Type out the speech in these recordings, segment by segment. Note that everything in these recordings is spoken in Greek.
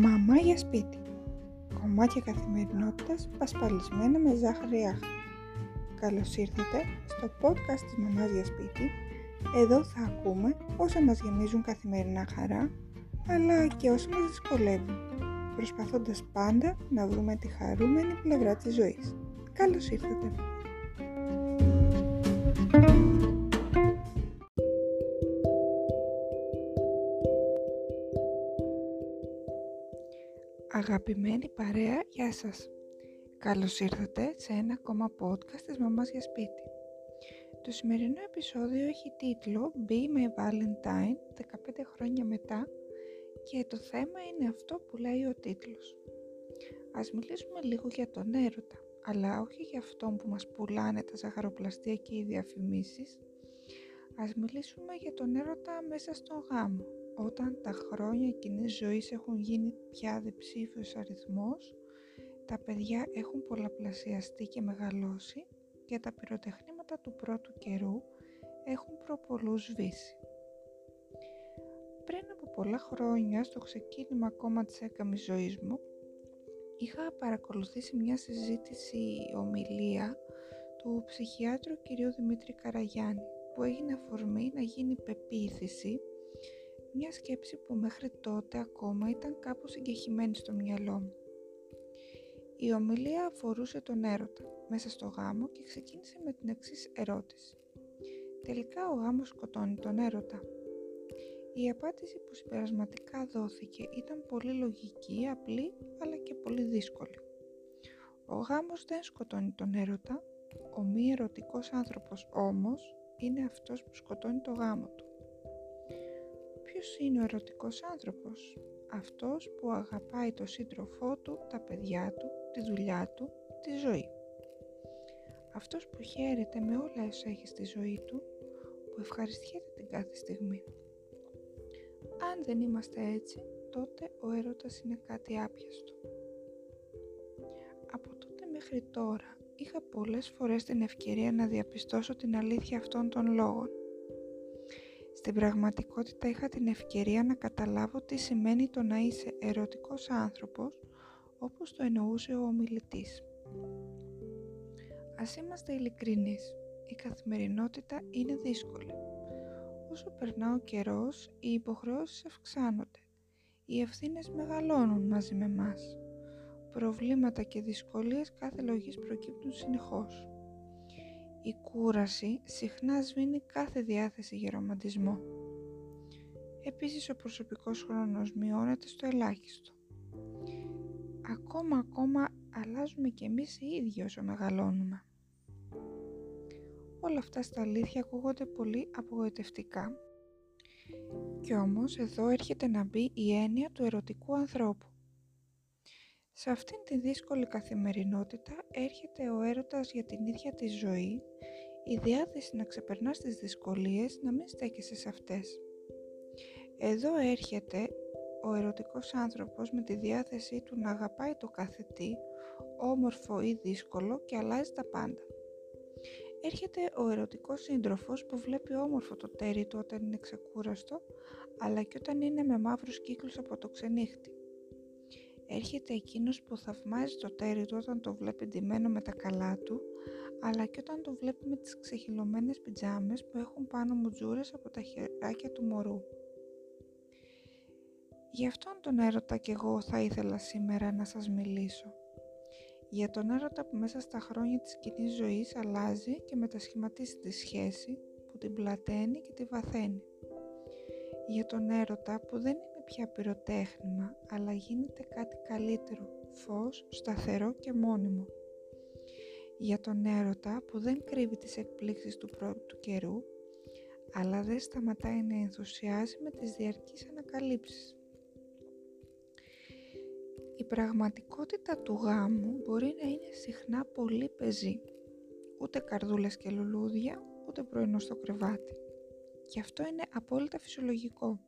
Μαμά για σπίτι. Κομμάτια καθημερινότητας πασπαλισμένα με ζάχαρη άχα. Καλώς ήρθατε στο podcast της Μαμάς για σπίτι. Εδώ θα ακούμε όσα μας γεμίζουν καθημερινά χαρά, αλλά και όσα μας δυσκολεύουν, προσπαθώντας πάντα να βρούμε τη χαρούμενη πλευρά της ζωής. Καλώς ήρθατε! Αγαπημένη παρέα, γεια σας! Καλώς ήρθατε σε ένα ακόμα podcast της Μαμάς για Σπίτι. Το σημερινό επεισόδιο έχει τίτλο Be My Valentine 15 χρόνια μετά και το θέμα είναι αυτό που λέει ο τίτλος. Ας μιλήσουμε λίγο για τον έρωτα, αλλά όχι για αυτόν που μας πουλάνε τα ζαχαροπλαστεία και οι διαφημίσεις. Ας μιλήσουμε για τον έρωτα μέσα στον γάμο, όταν τα χρόνια κοινής ζωής έχουν γίνει πια διψήφιος αριθμός, τα παιδιά έχουν πολλαπλασιαστεί και μεγαλώσει και τα πυροτεχνήματα του πρώτου καιρού έχουν προπολού σβήσει. Πριν από πολλά χρόνια, στο ξεκίνημα ακόμα της έκαμης ζωής μου, είχα παρακολουθήσει μια συζήτηση ομιλία του ψυχιάτρου κ. Δημήτρη Καραγιάννη, που έγινε αφορμή να γίνει πεποίθηση μια σκέψη που μέχρι τότε ακόμα ήταν κάπως συγκεχημένη στο μυαλό μου. Η ομιλία αφορούσε τον έρωτα μέσα στο γάμο και ξεκίνησε με την εξής ερώτηση. Τελικά ο γάμος σκοτώνει τον έρωτα. Η απάντηση που συμπερασματικά δόθηκε ήταν πολύ λογική, απλή αλλά και πολύ δύσκολη. Ο γάμος δεν σκοτώνει τον έρωτα, ο μη ερωτικός άνθρωπος όμως είναι αυτός που σκοτώνει το γάμο του. Ποιος είναι ο ερωτικός άνθρωπος; Αυτός που αγαπάει το σύντροφό του, τα παιδιά του, τη δουλειά του, τη ζωή. Αυτός που χαίρεται με όλα όσα έχει στη ζωή του, που ευχαριστιέται την κάθε στιγμή. Αν δεν είμαστε έτσι, τότε ο έρωτας είναι κάτι άπιαστο. Από τότε μέχρι τώρα είχα πολλές φορές την ευκαιρία να διαπιστώσω την αλήθεια αυτών των λόγων στην πραγματικότητα είχα την ευκαιρία να καταλάβω τι σημαίνει το να είσαι ερωτικός άνθρωπος όπως το εννοούσε ο ομιλητής. Ας είμαστε ειλικρινείς, η καθημερινότητα είναι δύσκολη. Όσο περνά ο καιρός, οι υποχρεώσεις αυξάνονται. Οι ευθύνες μεγαλώνουν μαζί με μας. Προβλήματα και δυσκολίες κάθε λογής προκύπτουν συνεχώς. Η κούραση συχνά σβήνει κάθε διάθεση για ρομαντισμό. Επίσης ο προσωπικός χρόνος μειώνεται στο ελάχιστο. Ακόμα ακόμα αλλάζουμε κι εμείς οι ίδιοι όσο μεγαλώνουμε. Όλα αυτά στα αλήθεια ακούγονται πολύ απογοητευτικά. Κι όμως εδώ έρχεται να μπει η έννοια του ερωτικού ανθρώπου. Σε αυτήν τη δύσκολη καθημερινότητα έρχεται ο έρωτας για την ίδια τη ζωή, η διάθεση να ξεπερνάς τις δυσκολίες, να μην στέκεσαι σε αυτές. Εδώ έρχεται ο ερωτικός άνθρωπος με τη διάθεσή του να αγαπάει το κάθε τι, όμορφο ή δύσκολο και αλλάζει τα πάντα. Έρχεται ο ερωτικός σύντροφος που βλέπει όμορφο το τέρι του όταν είναι ξεκούραστο, αλλά και όταν είναι με μαύρους κύκλους από το ξενύχτη. Έρχεται εκείνος που θαυμάζει το τέρι του όταν το βλέπει ντυμένο με τα καλά του, αλλά και όταν το βλέπει με τις ξεχυλωμένες πιτζάμες που έχουν πάνω μουτζούρες από τα χεράκια του μωρού. Γι' αυτόν τον έρωτα κι εγώ θα ήθελα σήμερα να σας μιλήσω. Για τον έρωτα που μέσα στα χρόνια της κοινή ζωής αλλάζει και μετασχηματίζει τη σχέση που την πλαταίνει και τη βαθαίνει. Για τον έρωτα που δεν είναι πια πυροτέχνημα, αλλά γίνεται κάτι καλύτερο, φως, σταθερό και μόνιμο. Για τον έρωτα που δεν κρύβει τις εκπλήξεις του πρώτου καιρού, αλλά δεν σταματάει να ενθουσιάζει με τις διαρκείς ανακαλύψεις. Η πραγματικότητα του γάμου μπορεί να είναι συχνά πολύ πεζή. Ούτε καρδούλες και λουλούδια, ούτε πρωινό στο κρεβάτι. Και αυτό είναι απόλυτα φυσιολογικό.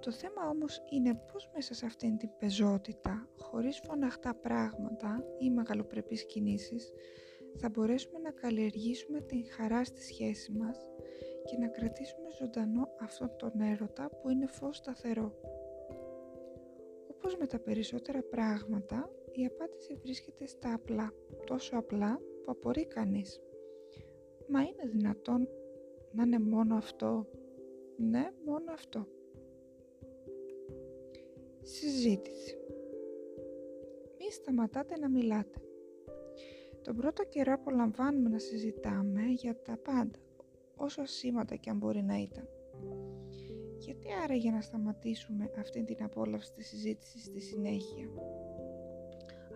Το θέμα όμως είναι πώς μέσα σε αυτήν την πεζότητα, χωρίς φωναχτά πράγματα ή μεγαλοπρεπείς κινήσεις, θα μπορέσουμε να καλλιεργήσουμε την χαρά στη σχέση μας και να κρατήσουμε ζωντανό αυτόν τον έρωτα που είναι φως σταθερό. Όπως με τα περισσότερα πράγματα, η απάντηση βρίσκεται στα απλά, τόσο απλά που απορεί κανείς. Μα είναι δυνατόν να είναι μόνο αυτό; Ναι, μόνο αυτό. Συζήτηση. Μη σταματάτε να μιλάτε. Τον πρώτο καιρό απολαμβάνουμε να συζητάμε για τα πάντα, όσο σήματα και αν μπορεί να ήταν. Γιατί άραγε να σταματήσουμε αυτή την απόλαυση της συζήτησης στη συνέχεια,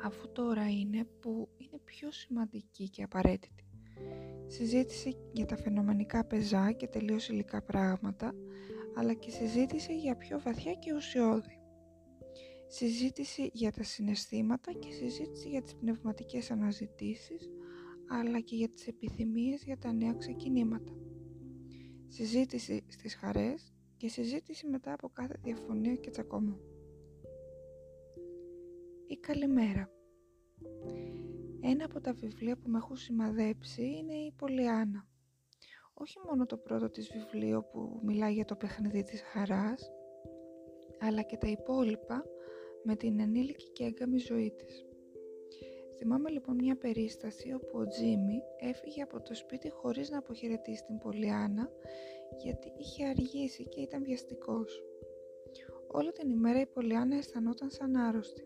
αφού τώρα είναι που είναι πιο σημαντική και απαραίτητη. Συζήτηση για τα φαινομενικά πεζά και τελείως υλικά πράγματα, αλλά και συζήτηση για πιο βαθιά και ουσιώδη. Συζήτηση για τα συναισθήματα και συζήτηση για τις πνευματικές αναζητήσεις, αλλά και για τις επιθυμίες για τα νέα ξεκινήματα. Συζήτηση στις χαρές και συζήτηση μετά από κάθε διαφωνία και τσακωμό. Η καλημέρα. Ένα από τα βιβλία που με έχουν σημαδέψει είναι η Πολιάνα. Όχι μόνο το πρώτο της βιβλίο που μιλάει για το παιχνίδι της χαράς, αλλά και τα υπόλοιπα με την ενήλικη και έγκαμη ζωή της. Θυμάμαι λοιπόν μια περίσταση όπου ο Τζίμι έφυγε από το σπίτι χωρίς να αποχαιρετήσει την Πολιάνα γιατί είχε αργήσει και ήταν βιαστικός. Όλη την ημέρα η Πολιάνα αισθανόταν σαν άρρωστη.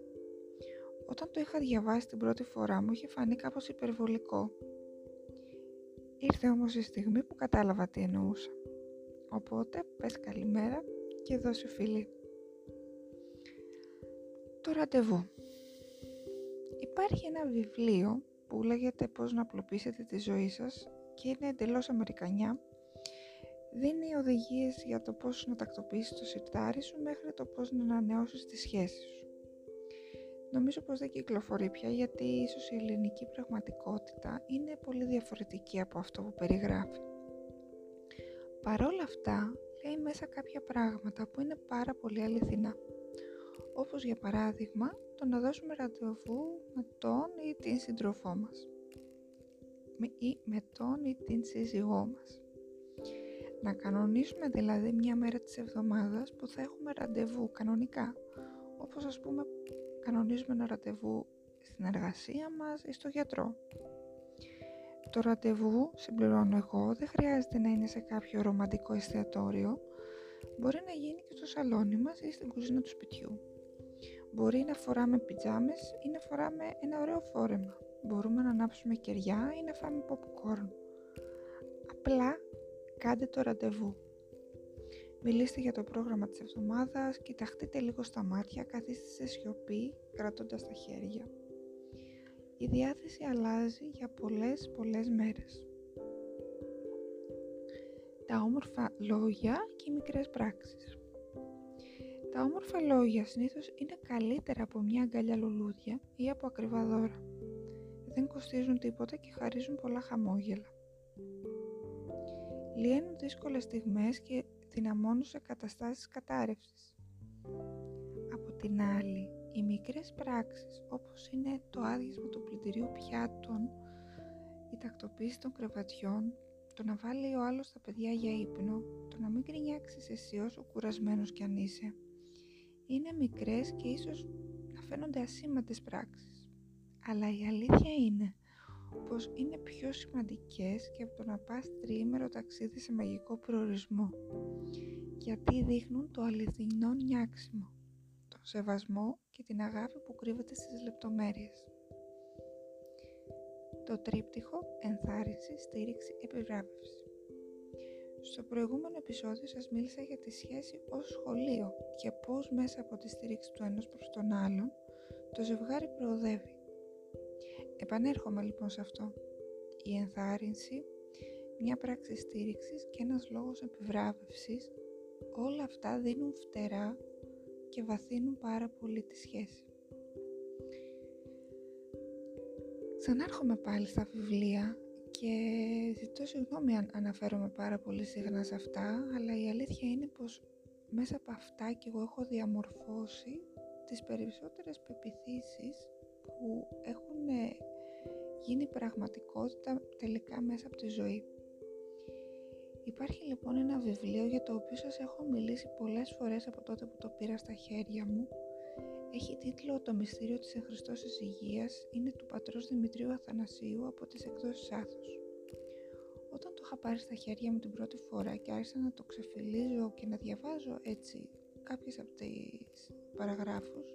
Όταν το είχα διαβάσει την πρώτη φορά μου είχε φανεί κάπως υπερβολικό. Ήρθε όμως η στιγμή που κατάλαβα τι εννοούσα. Οπότε πες καλημέρα και δώσε φίλη. Το ραντεβού. Υπάρχει ένα βιβλίο που λέγεται «Πώς να απλοποιήσετε τη ζωή σας» και είναι εντελώς αμερικανιά. Δίνει οδηγίες για το πώς να τακτοποιήσεις το σιρτάρι σου μέχρι το πώς να ανανεώσεις τη σχέση σου. Νομίζω πως δεν κυκλοφορεί πια γιατί ίσως η ελληνική πραγματικότητα είναι πολύ διαφορετική από αυτό που περιγράφει. Παρόλα αυτά, λέει μέσα κάποια πράγματα που είναι πάρα πολύ αληθινά. Όπως για παράδειγμα, το να δώσουμε ραντεβού με τον ή την σύντροφό μας. Ή με τον ή την σύζυγό μας. Να κανονίσουμε δηλαδή μια μέρα της εβδομάδας που θα έχουμε ραντεβού κανονικά. Όπως ας πούμε κανονίζουμε ένα ραντεβού στην εργασία μας ή στο γιατρό. Το ραντεβού, συμπληρώνω εγώ, δεν χρειάζεται να είναι σε κάποιο ρομαντικό εστιατόριο. Μπορεί να γίνει και στο σαλόνι μας ή στην κουζίνα του σπιτιού. Μπορεί να φοράμε πιτζάμες ή να φοράμε ένα ωραίο φόρεμα. Μπορούμε να ανάψουμε κεριά ή να φάμε popcorn. Απλά κάντε το ραντεβού. Μιλήστε για το πρόγραμμα της εβδομάδας, κοιταχτείτε λίγο στα μάτια, καθίστε σε σιωπή, κρατώντας τα χέρια. Η διάθεση αλλάζει για πολλές πολλές μέρες. Τα όμορφα λόγια και οι μικρές πράξεις. Τα όμορφα λόγια συνήθως είναι καλύτερα από μια αγκαλιά λουλούδια ή από ακριβά δώρα. Δεν κοστίζουν τίποτα και χαρίζουν πολλά χαμόγελα. Λύνουν δύσκολες στιγμές και δυναμώνουν σε καταστάσεις κατάρρευσης. Από την άλλη, οι μικρές πράξεις όπως είναι το άδειασμα του πλυντηρίου πιάτων, η τακτοποίηση των κρεβατιών, το να βάλει ο άλλος τα παιδιά για ύπνο, το να μην κρινιάξεις εσύ όσο κουρασμένος κι αν είσαι, είναι μικρές και ίσως να φαίνονται ασήμαντες πράξεις. Αλλά η αλήθεια είναι πως είναι πιο σημαντικές και από το να πας τριήμερο ταξίδι σε μαγικό προορισμό γιατί δείχνουν το αληθινό νιάξιμο, τον σεβασμό και την αγάπη που κρύβεται στις λεπτομέρειες. Το τρίπτυχο ενθάρρυνση, στήριξη, επιβράβευση. Στο προηγούμενο επεισόδιο σας μίλησα για τη σχέση ως σχολείο και πώς μέσα από τη στήριξη του ενός προς τον άλλον το ζευγάρι προοδεύει. Επανέρχομαι λοιπόν σε αυτό. Η ενθάρρυνση, μια πράξη στήριξης και ένας λόγος επιβράβευσης, όλα αυτά δίνουν φτερά και βαθύνουν πάρα πολύ τη σχέση. Ξανάρχομαι πάλι στα βιβλία και ζητώ συγγνώμη αν αναφέρομαι πάρα πολύ συχνά σε αυτά, αλλά η αλήθεια είναι πως μέσα από αυτά και εγώ έχω διαμορφώσει τις περισσότερες πεπιθήσεις που έχουν γίνει πραγματικότητα τελικά μέσα από τη ζωή. Υπάρχει λοιπόν ένα βιβλίο για το οποίο σας έχω μιλήσει πολλές φορές από τότε που το πήρα στα χέρια μου. Έχει τίτλο «Το μυστήριο της εχρηστώσης υγείας» είναι του πατρός Δημητρίου Αθανασίου από τις εκδόσεις Άθους. Όταν το είχα πάρει στα χέρια μου την πρώτη φορά και άρχισα να το ξεφυλίζω και να διαβάζω έτσι κάποιες από τις παραγράφους,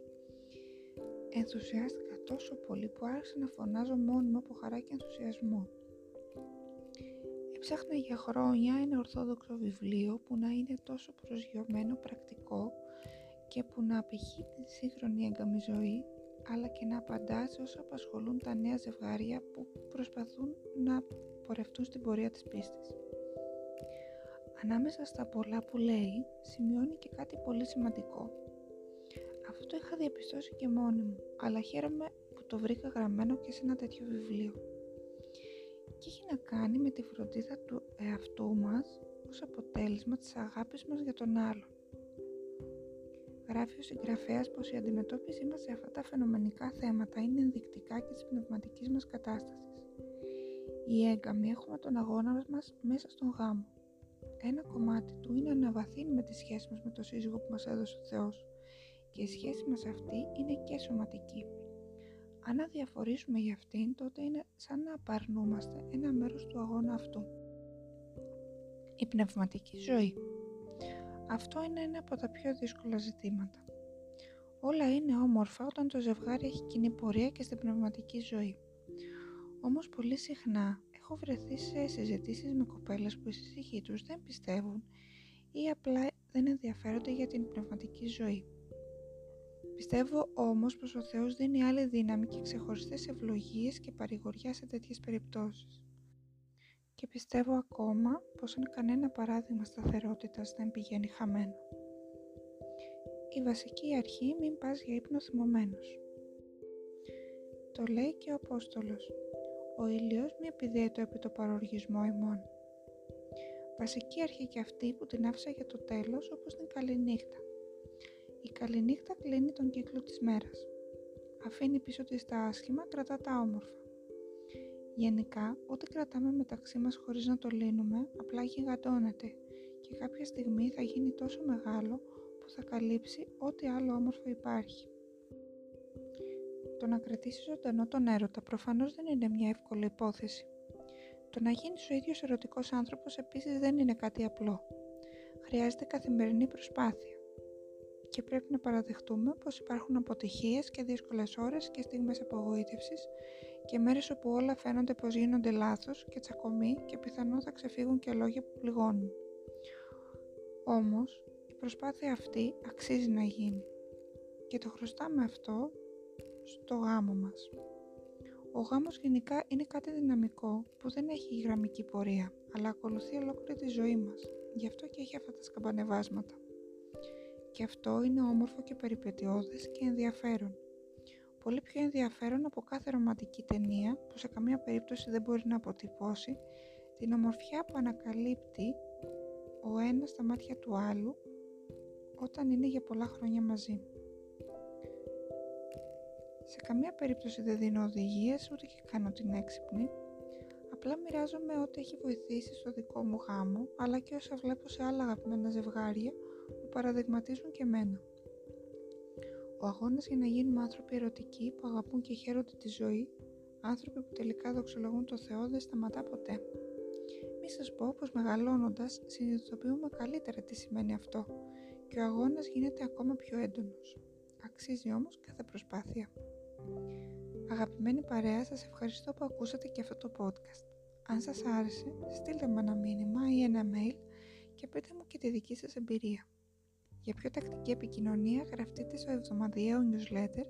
ενθουσιάστηκα τόσο πολύ που άρχισα να φωνάζω μόνιμα από χαρά και ενθουσιασμό. Έψαχνα για χρόνια ένα ορθόδοξο βιβλίο που να είναι τόσο προσγειωμένο πρακτικό και που να απηχεί τη σύγχρονη έγκαμη ζωή αλλά και να απαντάς σε όσα απασχολούν τα νέα ζευγάρια που προσπαθούν να πορευτούν στην πορεία της πίστης. Ανάμεσα στα πολλά που λέει, σημειώνει και κάτι πολύ σημαντικό. Αυτό το είχα διαπιστώσει και μόνη μου, αλλά χαίρομαι που το βρήκα γραμμένο και σε ένα τέτοιο βιβλίο. Και έχει να κάνει με τη φροντίδα του εαυτού μας ως αποτέλεσμα της αγάπης μας για τον άλλον. Γράφει ο συγγραφέας πως η αντιμετώπιση μας σε αυτά τα φαινομενικά θέματα είναι ενδεικτικά και της πνευματικής μας κατάστασης. Οι έγκαμοι έχουμε τον αγώνα μας μέσα στον γάμο. Ένα κομμάτι του είναι να αναβαθύνουμε τη σχέση μας με το σύζυγο που μας έδωσε ο Θεός, και η σχέση μας αυτή είναι και σωματική. Αν αδιαφορήσουμε για αυτήν, τότε είναι σαν να απαρνούμαστε ένα μέρος του αγώνα αυτού. Η πνευματική ζωή αυτό είναι ένα από τα πιο δύσκολα ζητήματα. Όλα είναι όμορφα όταν το ζευγάρι έχει κοινή πορεία και στην πνευματική ζωή. Όμως πολύ συχνά έχω βρεθεί σε συζητήσεις με κοπέλες που οι σύζυγοι τους δεν πιστεύουν ή απλά δεν ενδιαφέρονται για την πνευματική ζωή. Πιστεύω όμως πως ο Θεός δίνει άλλη δύναμη και ξεχωριστές ευλογίες και παρηγοριά σε τέτοιες περιπτώσεις και πιστεύω ακόμα πως αν κανένα παράδειγμα σταθερότητας δεν πηγαίνει χαμένο. Η βασική αρχή μην πας για ύπνο θυμωμένος. Το λέει και ο Απόστολος. Ο ήλιος μη επιδέεται επί το παροργισμό ημών. Βασική αρχή και αυτή που την άφησα για το τέλος όπως την καληνύχτα. Η καληνύχτα κλείνει τον κύκλο της μέρας. Αφήνει πίσω της τα άσχημα, κρατά τα όμορφα. Γενικά, ό,τι κρατάμε μεταξύ μας χωρίς να το λύνουμε, απλά γιγαντώνεται και κάποια στιγμή θα γίνει τόσο μεγάλο που θα καλύψει ό,τι άλλο όμορφο υπάρχει. Το να κρατήσει ζωντανό τον έρωτα προφανώς δεν είναι μια εύκολη υπόθεση. Το να γίνεις ο ίδιος ερωτικός άνθρωπος επίσης δεν είναι κάτι απλό. Χρειάζεται καθημερινή προσπάθεια και πρέπει να παραδεχτούμε πως υπάρχουν αποτυχίες και δύσκολες ώρες και στιγμές απογοήτευσης και μέρες όπου όλα φαίνονται πως γίνονται λάθος και τσακωμοί και πιθανόν θα ξεφύγουν και λόγια που πληγώνουν. Όμως, η προσπάθεια αυτή αξίζει να γίνει και το χρωστάμε αυτό στο γάμο μας. Ο γάμος γενικά είναι κάτι δυναμικό που δεν έχει γραμμική πορεία, αλλά ακολουθεί ολόκληρη τη ζωή μας. Γι' αυτό και έχει αυτά τα σκαμπανεβάσματα. Και αυτό είναι όμορφο και περιπετειώδες και ενδιαφέρον. Πολύ πιο ενδιαφέρον από κάθε ρομαντική ταινία που σε καμία περίπτωση δεν μπορεί να αποτυπώσει την ομορφιά που ανακαλύπτει ο ένας στα μάτια του άλλου όταν είναι για πολλά χρόνια μαζί. Σε καμία περίπτωση δεν δίνω οδηγίες ούτε και κάνω την έξυπνη. Απλά μοιράζομαι ό,τι έχει βοηθήσει στο δικό μου γάμο αλλά και όσα βλέπω σε άλλα αγαπημένα ζευγάρια που παραδειγματίζουν και μένα. Ο αγώνας για να γίνουμε άνθρωποι ερωτικοί που αγαπούν και χαίρονται τη ζωή, άνθρωποι που τελικά δοξολογούν το Θεό, δεν σταματά ποτέ. Μη σας πω πως μεγαλώνοντας συνειδητοποιούμε καλύτερα τι σημαίνει αυτό και ο αγώνας γίνεται ακόμα πιο έντονος. Αξίζει όμως κάθε προσπάθεια. Αγαπημένη παρέα, σας ευχαριστώ που ακούσατε και αυτό το podcast. Αν σας άρεσε, στείλτε μου ένα μήνυμα ή ένα mail και πείτε μου και τη δική σας εμπειρία. Για πιο τακτική επικοινωνία γραφτείτε στο εβδομαδιαίο newsletter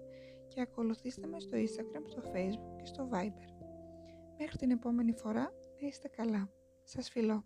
και ακολουθήστε με στο Instagram, στο Facebook και στο Viber. Μέχρι την επόμενη φορά, να είστε καλά. Σας φιλώ.